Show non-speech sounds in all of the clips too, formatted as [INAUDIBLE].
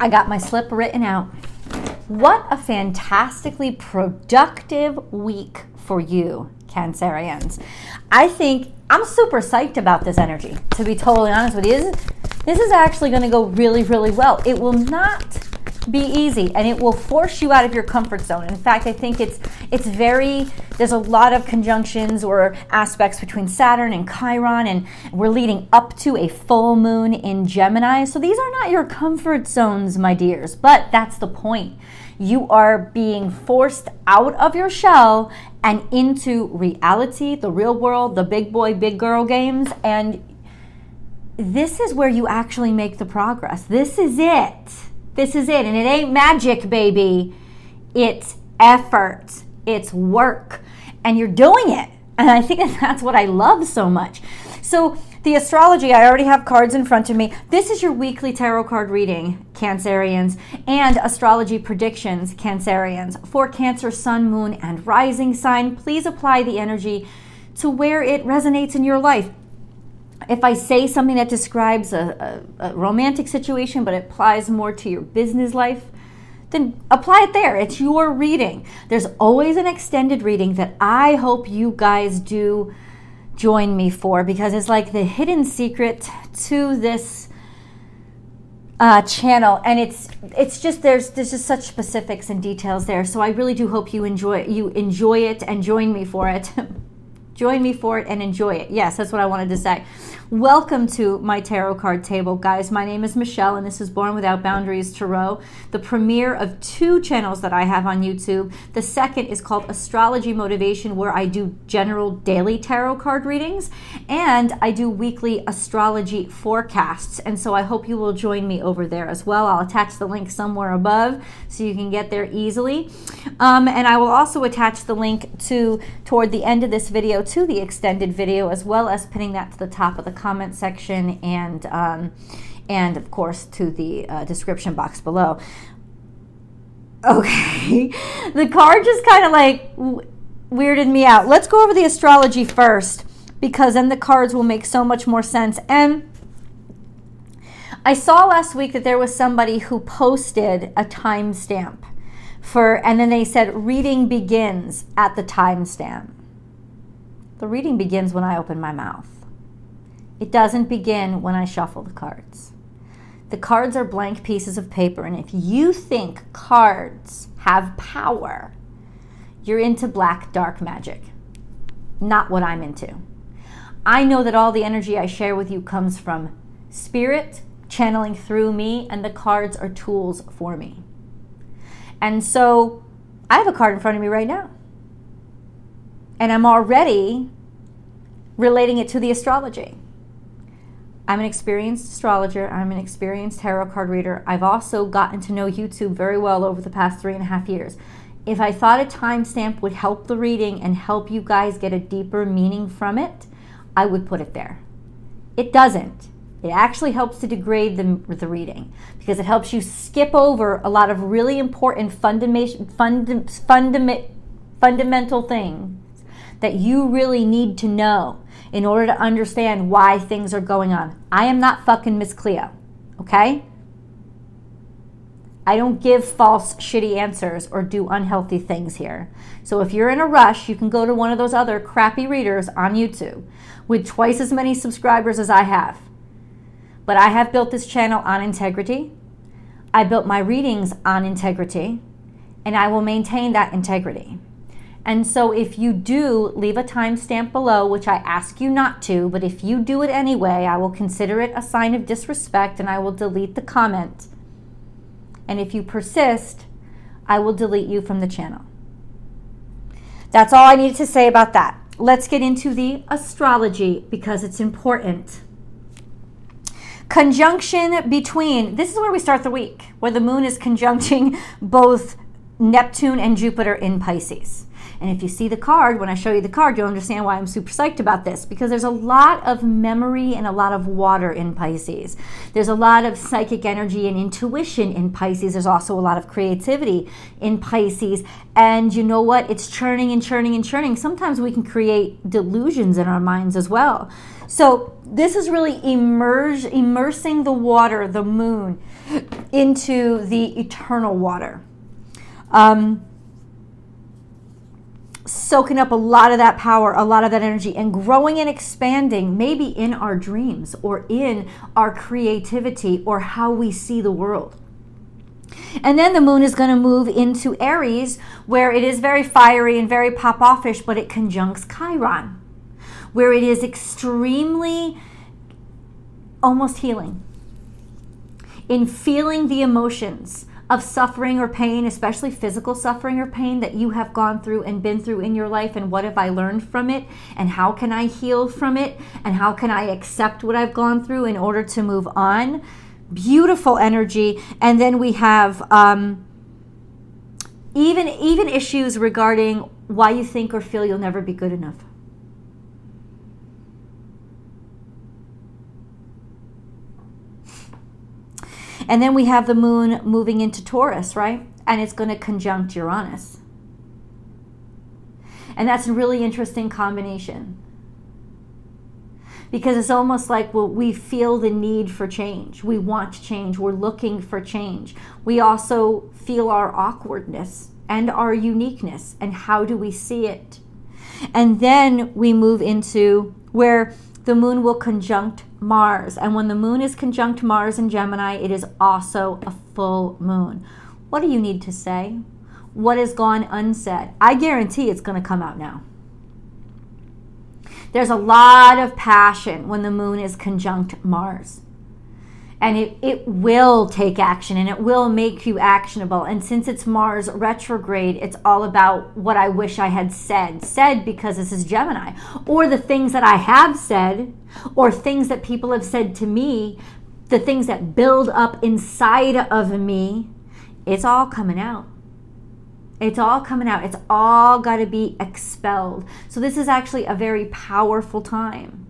I got my slip written out. What a fantastically productive week for you, Cancerians. I think I'm super psyched about this energy, to be totally honest with you. This is actually going to go really, really well. It will not be easy and it will force you out of your comfort zone. In fact, I think it's it's very there's a lot of conjunctions or aspects between Saturn and Chiron and we're leading up to a full moon in Gemini. So these are not your comfort zones, my dears, but that's the point. You are being forced out of your shell and into reality, the real world, the big boy, big girl games and this is where you actually make the progress. This is it. This is it. And it ain't magic, baby. It's effort, it's work. And you're doing it. And I think [LAUGHS] that's what I love so much. So, the astrology, I already have cards in front of me. This is your weekly tarot card reading, Cancerians, and astrology predictions, Cancerians, for Cancer, Sun, Moon, and Rising sign. Please apply the energy to where it resonates in your life if I say something that describes a, a, a, romantic situation but it applies more to your business life, then apply it there. It's your reading. There's always an extended reading that I hope you guys do join me for because it's like the hidden secret to this uh, channel and it's it's just there's there's just such specifics and details there so i really do hope you enjoy you enjoy it and join me for it [LAUGHS] join me for it and enjoy it. Yes that's what i wanted to say Welcome to my tarot card table, guys. My name is Michelle, and this is Born Without Boundaries Tarot, the premiere of two channels that I have on YouTube. The second is called Astrology Motivation, where I do general daily tarot card readings, and I do weekly astrology forecasts. And so I hope you will join me over there as well. I'll attach the link somewhere above so you can get there easily. Um, and I will also attach the link to toward the end of this video to the extended video, as well as pinning that to the top of the comment section and um, and of course to the uh, description box below. Okay, [LAUGHS] the card just kind of like weirded me out. Let's go over the astrology first because then the cards will make so much more sense. And I saw last week that there was somebody who posted a timestamp for, and then they said reading begins at the timestamp. The reading begins when I open my mouth. It doesn't begin when I shuffle the cards. The cards are blank pieces of paper, and if you think cards have power, you're into black, dark magic. Not what I'm into. I know that all the energy I share with you comes from spirit channeling through me, and the cards are tools for me. And so I have a card in front of me right now. And I'm already relating it to the astrology. I'm an experienced astrologer. I'm an experienced tarot card reader. I've also gotten to know YouTube very well over the past three and a half years. If I thought a timestamp would help the reading and help you guys get a deeper meaning from it, I would put it there. It doesn't. It actually helps to degrade the, the reading because it helps you skip over a lot of really important fundamental, fundament, fundamental things that you really need to know in order to understand why things are going on. I am not fucking Miss Cleo, okay? I don't give false, shitty answers or do unhealthy things here. So if you're in a rush, you can go to one of those other crappy readers on YouTube with twice as many subscribers as I have. But I have built this channel on integrity. I built my readings on integrity, and I will maintain that integrity. And so if you do leave a timestamp below, which I ask you not to, but if you do it anyway, I will consider it a sign of disrespect and I will delete the comment. And if you persist, I will delete you from the channel. That's all I needed to say about that. Let's get into the astrology because it's important. Conjunction between, this is where we start the week, where the moon is conjuncting [LAUGHS] both Neptune and Jupiter in Pisces. And if you see the card, when I show you the card, you'll understand why I'm super psyched about this because there's a lot of memory and a lot of water in Pisces. There's a lot of psychic energy and intuition in Pisces. There's also a lot of creativity in Pisces. And you know what? It's churning and churning and churning. Sometimes we can create delusions in our minds as well. So this is really immerse, immersing the water, the moon, into the eternal water. Um, soaking up a lot of that power, a lot of that energy, and growing and expanding, maybe in our dreams or in our creativity or how we see the world. And then the moon is going to move into Aries, where it is very fiery and very pop offish, but it conjuncts Chiron, where it is extremely almost healing in feeling the emotions of suffering or pain, especially physical suffering or pain that you have gone through and been through in your life, and what have I learned from it, and how can I heal from it, and how can I accept what I've gone through in order to move on. Beautiful energy, and then we have um, even even issues regarding why you think or feel you'll never be good enough. And then we have the moon moving into Taurus, right? And it's going to conjunct Uranus. And that's a really interesting combination. Because it's almost like well, we feel the need for change. We want change. We're looking for change. We also feel our awkwardness and our uniqueness. And how do we see it? And then we move into where the moon will conjunct Mars. And when the moon is conjunct Mars in Gemini, it is also a full moon. What do you need to say? What has gone unsaid? I guarantee it's going to come out now. There's a lot of passion when the moon is conjunct Mars and it, it will take action and it will make you actionable. And since it's Mars retrograde, it's all about what I wish I had said. Said because this is Gemini, or the things that I have said, or things that people have said to me, the things that build up inside of me. It's all coming out. It's all coming out. It's all got to be expelled. So, this is actually a very powerful time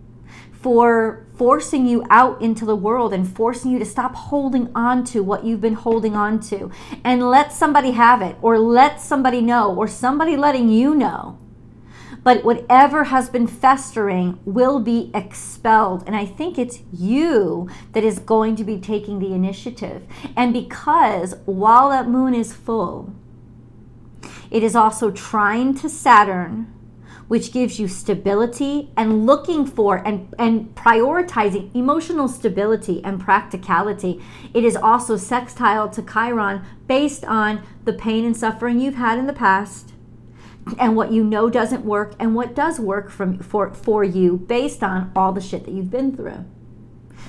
for forcing you out into the world and forcing you to stop holding on to what you've been holding on to and let somebody have it or let somebody know or somebody letting you know. But whatever has been festering will be expelled. And I think it's you that is going to be taking the initiative. And because while that moon is full, it is also trine to Saturn which gives you stability and looking for and, and prioritizing emotional stability and practicality. It is also sextile to Chiron based on the pain and suffering you've had in the past and what you know doesn't work and what does work from, for, for you based on all the shit that you've been through.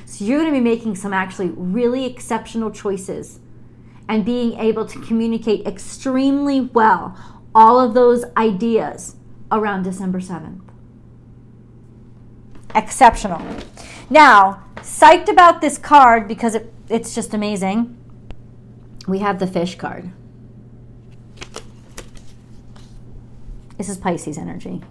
So you're going to be making some actually really exceptional choices and being able to communicate extremely well all of those ideas around December 7th. Exceptional. Now, psyched about this card because it, it's just amazing. We have the fish card. This is Pisces energy.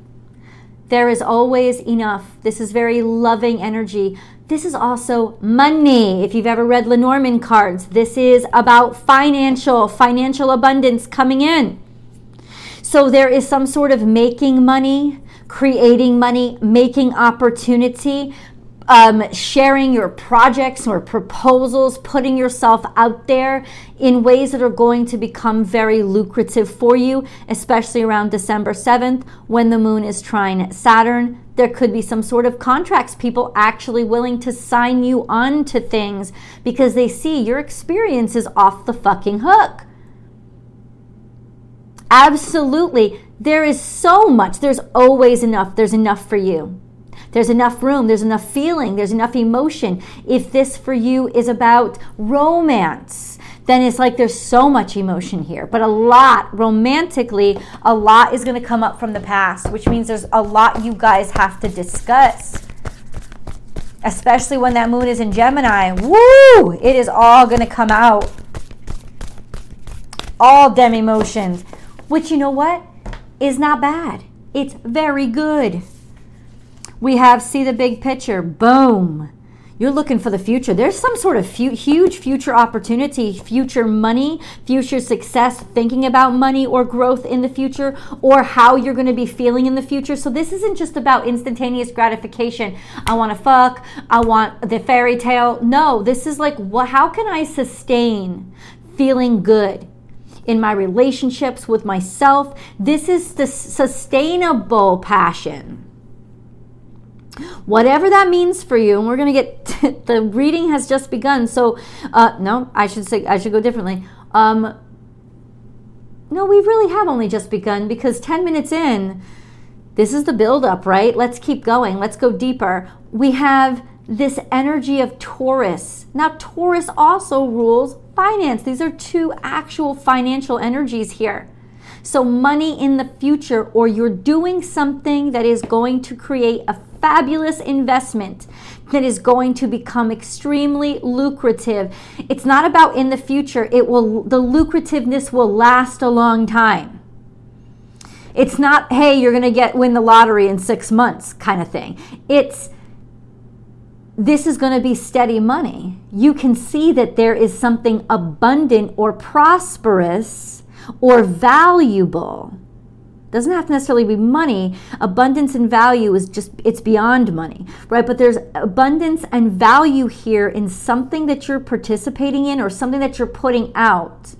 There is always enough. This is very loving energy. This is also money. If you've ever read Lenormand cards, this is about financial, financial abundance coming in. So there is some sort of making money, creating money, making opportunity, um, sharing your projects or proposals, putting yourself out there in ways that are going to become very lucrative for you, especially around December 7th when the moon is trine Saturn. There could be some sort of contracts, people actually willing to sign you on to things because they see your experience is off the fucking hook. Absolutely. There is so much. There's always enough. There's enough for you. There's enough room. There's enough feeling. There's enough emotion. If this for you is about romance, then it's like there's so much emotion here. But a lot, romantically, a lot is going to come up from the past, which means there's a lot you guys have to discuss. Especially when that moon is in Gemini. Woo! It is all going to come out. All dem emotions which you know what is not bad. It's very good. We have see the big picture. Boom. You're looking for the future. There's some sort of fu- huge future opportunity, future money, future success, thinking about money or growth in the future, or how you're going to be feeling in the future. So, this isn't just about instantaneous gratification. I want to fuck, I want the fairy tale. No, this is like, what, how can I sustain feeling good? In my relationships with myself. This is the sustainable passion. Whatever that means for you, and we're going to get [LAUGHS] the reading has just begun. So, uh, no, I should say I should go differently. Um, no, we really have only just begun because 10 minutes in, this is the build up, right? Let's keep going. Let's go deeper. We have this energy of Taurus. Now, Taurus also rules finance. These are two actual financial energies here. So, money in the future, or you're doing something that is going to create a fabulous investment that is going to become extremely lucrative. It's not about in the future, it will the lucrativeness will last a long time. It's not, hey, you're going to get win the lottery in 6 months kind of thing. It's this is going to be steady money. You can see that there is something abundant or prosperous or valuable. Doesn't have to necessarily be money. Abundance and value is just, it's beyond money, right? But there's abundance and value here in something that you're participating in or something that you're putting out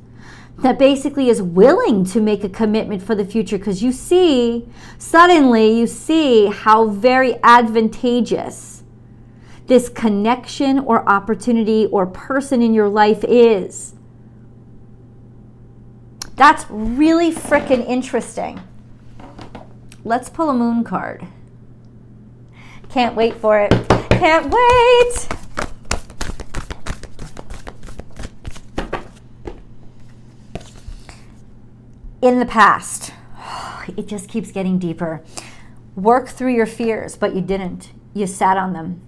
that basically is willing to make a commitment for the future because you see, suddenly, you see how very advantageous this connection or opportunity or person in your life is. That's really freaking interesting. Let's pull a moon card. Can't wait for it. Can't wait. In the past, [SIGHS] it just keeps getting deeper. Work through your fears, but you didn't. You sat on them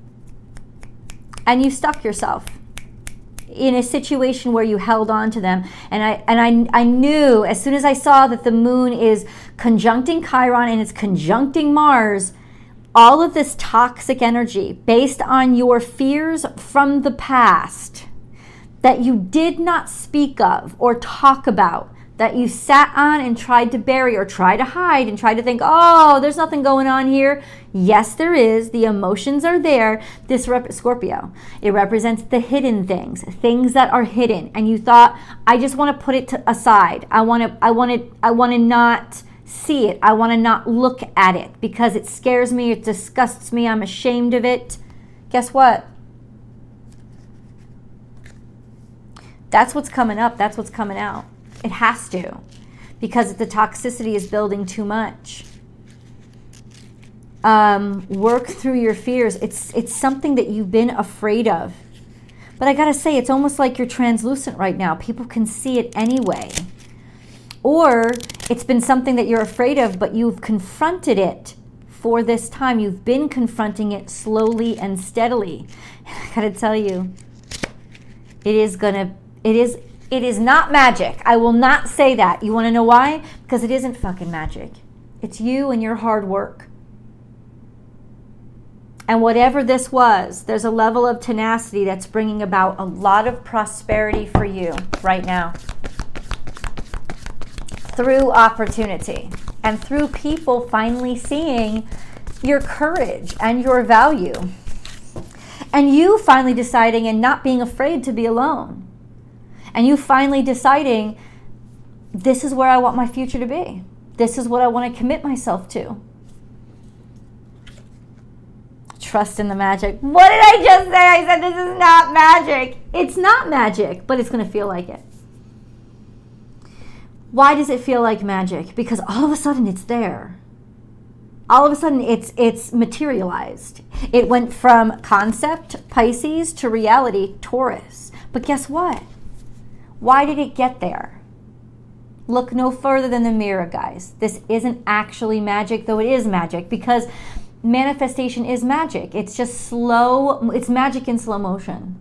and you stuck yourself in a situation where you held on to them. And I and I I knew as soon as I saw that the moon is conjuncting Chiron and it's conjuncting Mars all of this toxic energy based on your fears from the past that you did not speak of or talk about that you sat on and tried to bury or try to hide and try to think, oh, there's nothing going on here. Yes, there is. The emotions are there. This rep- Scorpio, it represents the hidden things, things that are hidden. And you thought, I just want to put it to aside. I want to, I want to, I want to not see it. I want to not look at it because it scares me. It disgusts me. I'm ashamed of it. Guess what? That's what's coming up. That's what's coming out. It has to because the toxicity is building too much. Um, work through your fears. It's it's something that you've been afraid of. But I gotta say, it's almost like you're translucent right now. People can see it anyway. Or it's been something that you're afraid of, but you've confronted it for this time. You've been confronting it slowly and steadily. [LAUGHS] I gotta tell you, it is gonna, it is, it is not magic. I will not say that. You want to know why? Because it isn't fucking magic. It's you and your hard work. And whatever this was, there's a level of tenacity that's bringing about a lot of prosperity for you right now through opportunity and through people finally seeing your courage and your value. And you finally deciding and not being afraid to be alone and you finally deciding this is where I want my future to be. This is what I want to commit myself to. Trust in the magic. What did I just say? I said this is not magic. It's not magic, but it's going to feel like it. Why does it feel like magic? Because all of a sudden it's there. All of a sudden it's it's materialized. It went from concept Pisces to reality Taurus. But guess what? Why did it get there? Look no further than the mirror, guys. This isn't actually magic, though it is magic, because manifestation is magic. It's just slow, it's magic in slow motion.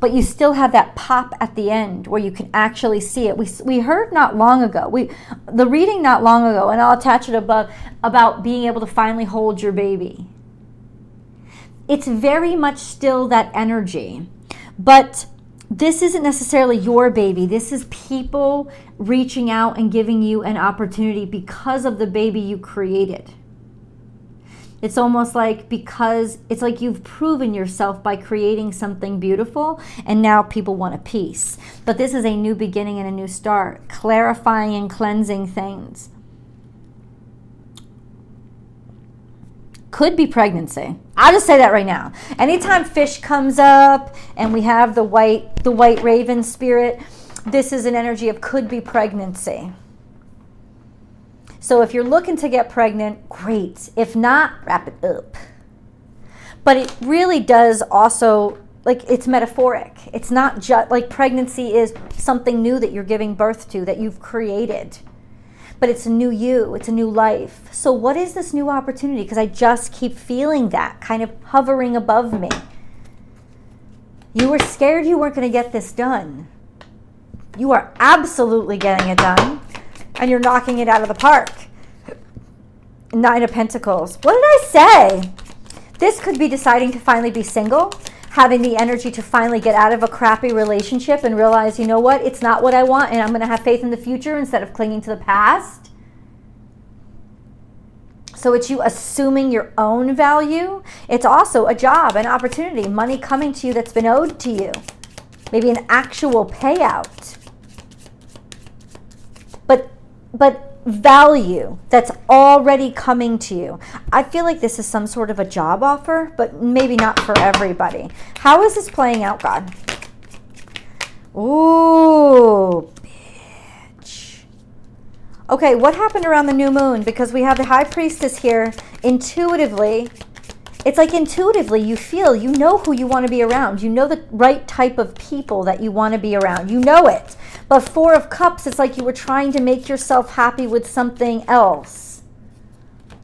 But you still have that pop at the end where you can actually see it. We, we heard not long ago, we, the reading not long ago, and I'll attach it above, about being able to finally hold your baby. it's very much still that energy. But this isn't necessarily your baby. This is people reaching out and giving you an opportunity because of the baby you created. It's almost like because it's like you've proven yourself by creating something beautiful, and now people want a piece. But this is a new beginning and a new start, clarifying and cleansing things. Could be pregnancy. I'll just say that right now. Anytime fish comes up and we have the white the white raven spirit, this is an energy of could be pregnancy. So if you're looking to get pregnant, great. If not, wrap it up. But it really does also like it's metaphoric. It's not just like pregnancy is something new that you're giving birth to that you've created. But it's a new you, it's a new life. So what is this new opportunity? Because I just keep feeling that kind of hovering above me. You were scared you weren't going to get this done. You are absolutely getting it done and you're knocking it out of the park. Nine of Pentacles. What did I say? This could be deciding to finally be single, having the energy to finally get out of a crappy relationship and realize, you know what, it's not what I want, and I'm going to have faith in the future instead of clinging to the past. So it's you assuming your own value. It's also a job, an opportunity, money coming to you that's been owed to you, maybe an actual payout But but value that's already coming to you. I feel like this is some sort of a job offer, but maybe not for everybody. How is this playing out, God? Ooh, bitch. Okay, what happened around the new moon? Because we have the high priestess here intuitively. It's like intuitively you feel, you know who you want to be around. You know the right type of people that you want to be around. You know it. But Four of Cups, it's like you were trying to make yourself happy with something else.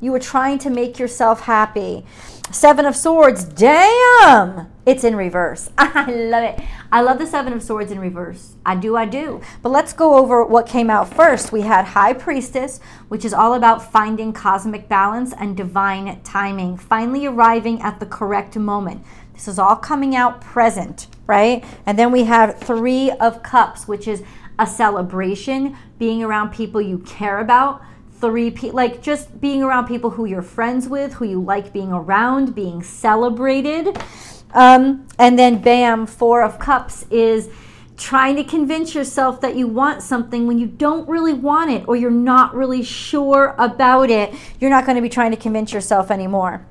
You were trying to make yourself happy. Seven of Swords, damn! It's in reverse. [LAUGHS] I love it. I love the Seven of Swords in reverse. I do, I do. But let's go over what came out first. We had High Priestess, which is all about finding cosmic balance and divine timing, finally arriving at the correct moment. This is all coming out present, right? And then we have Three of Cups, which is a celebration, being around people you care about. Three, pe- like just being around people who you're friends with, who you like being around, being celebrated. Um, and then, bam, Four of Cups is trying to convince yourself that you want something when you don't really want it or you're not really sure about it. You're not going to be trying to convince yourself anymore.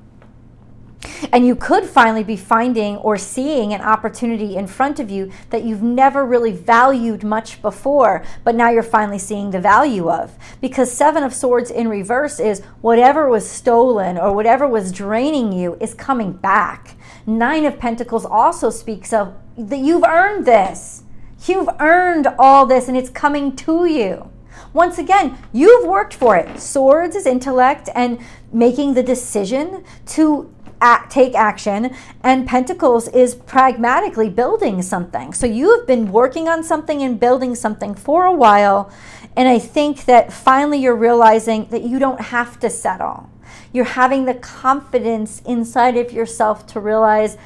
And you could finally be finding or seeing an opportunity in front of you that you've never really valued much before, but now you're finally seeing the value of. Because Seven of Swords in reverse is whatever was stolen or whatever was draining you is coming back. Nine of Pentacles also speaks of that you've earned this. You've earned all this and it's coming to you. Once again, you've worked for it. Swords is intellect and making the decision to act, take action, and Pentacles is pragmatically building something. So you have been working on something and building something for a while, and I think that finally you're realizing that you don't have to settle. You're having the confidence inside of yourself to realize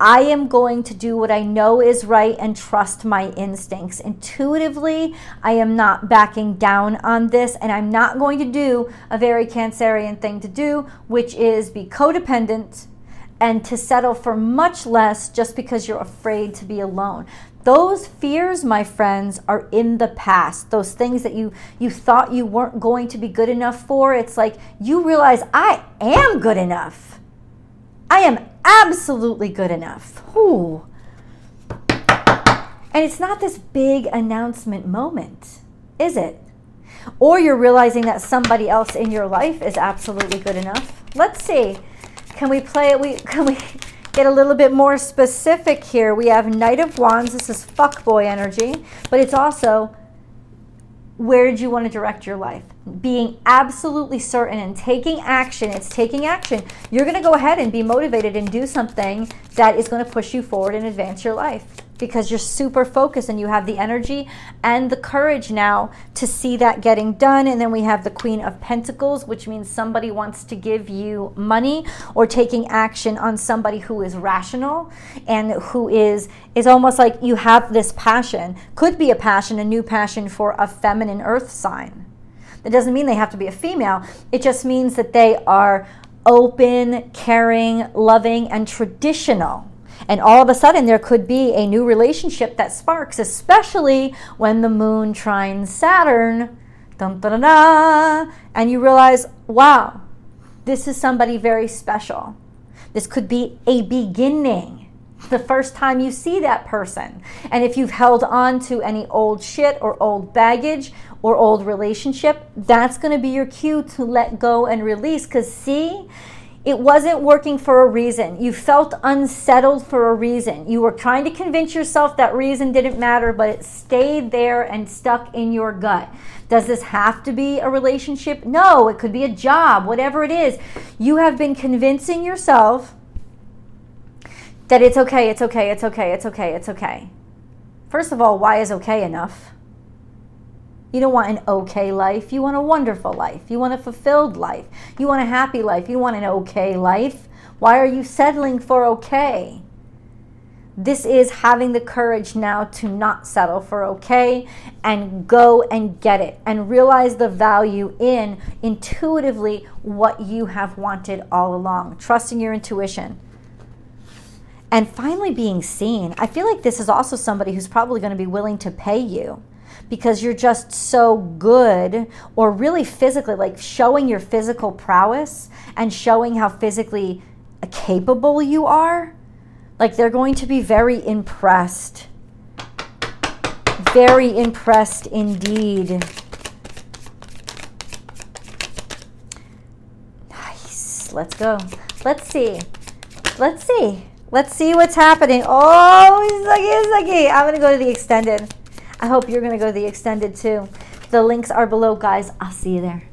I am going to do what I know is right and trust my instincts. Intuitively, I am not backing down on this, and I'm not going to do a very Cancerian thing to do, which is be codependent and to settle for much less just because you're afraid to be alone. Those fears, my friends, are in the past. Those things that you you thought you weren't going to be good enough for, it's like you realize I am good enough. I am absolutely good enough. Ooh. And it's not this big announcement moment, is it? Or you're realizing that somebody else in your life is absolutely good enough. Let's see. Can we play it? We [LAUGHS] can we get a little bit more specific here? We have Knight of Wands. This is fuckboy energy, but it's also where did you want to direct your life? Being absolutely certain and taking action. It's taking action. You're going to go ahead and be motivated and do something that is going to push you forward and advance your life. Because you're super focused and you have the energy and the courage now to see that getting done. And then we have the Queen of Pentacles, which means somebody wants to give you money or taking action on somebody who is rational and who is is almost like you have this passion. Could be a passion, a new passion for a feminine earth sign. That doesn't mean they have to be a female. It just means that they are open, caring, loving, and traditional and all of a sudden, there could be a new relationship that sparks, especially when the moon trines Saturn. Dun, dun, dun, and you realize, wow, this is somebody very special. This could be a beginning the first time you see that person. And if you've held on to any old shit or old baggage or old relationship, that's going to be your cue to let go and release. Because, see, it wasn't working for a reason. You felt unsettled for a reason. You were trying to convince yourself that reason didn't matter, but it stayed there and stuck in your gut. Does this have to be a relationship? No, it could be a job, whatever it is. You have been convincing yourself that it's okay, it's okay, it's okay, it's okay, it's okay. First of all, why is okay enough? You don't want an okay life. You want a wonderful life. You want a fulfilled life. You want a happy life. You want an okay life. Why are you settling for okay? This is having the courage now to not settle for okay and go and get it and realize the value in intuitively what you have wanted all along, trusting your intuition. And finally, being seen. I feel like this is also somebody who's probably going to be willing to pay you because you're just so good or really physically like showing your physical prowess and showing how physically capable you are like they're going to be very impressed. Very impressed indeed. Nice. Let's go. Let's see. Let's see. Let's see what's happening. Oh sucky sucky i'm gonna go to the extended I hope you're going to go the extended too. The links are below, guys. I'll see you there.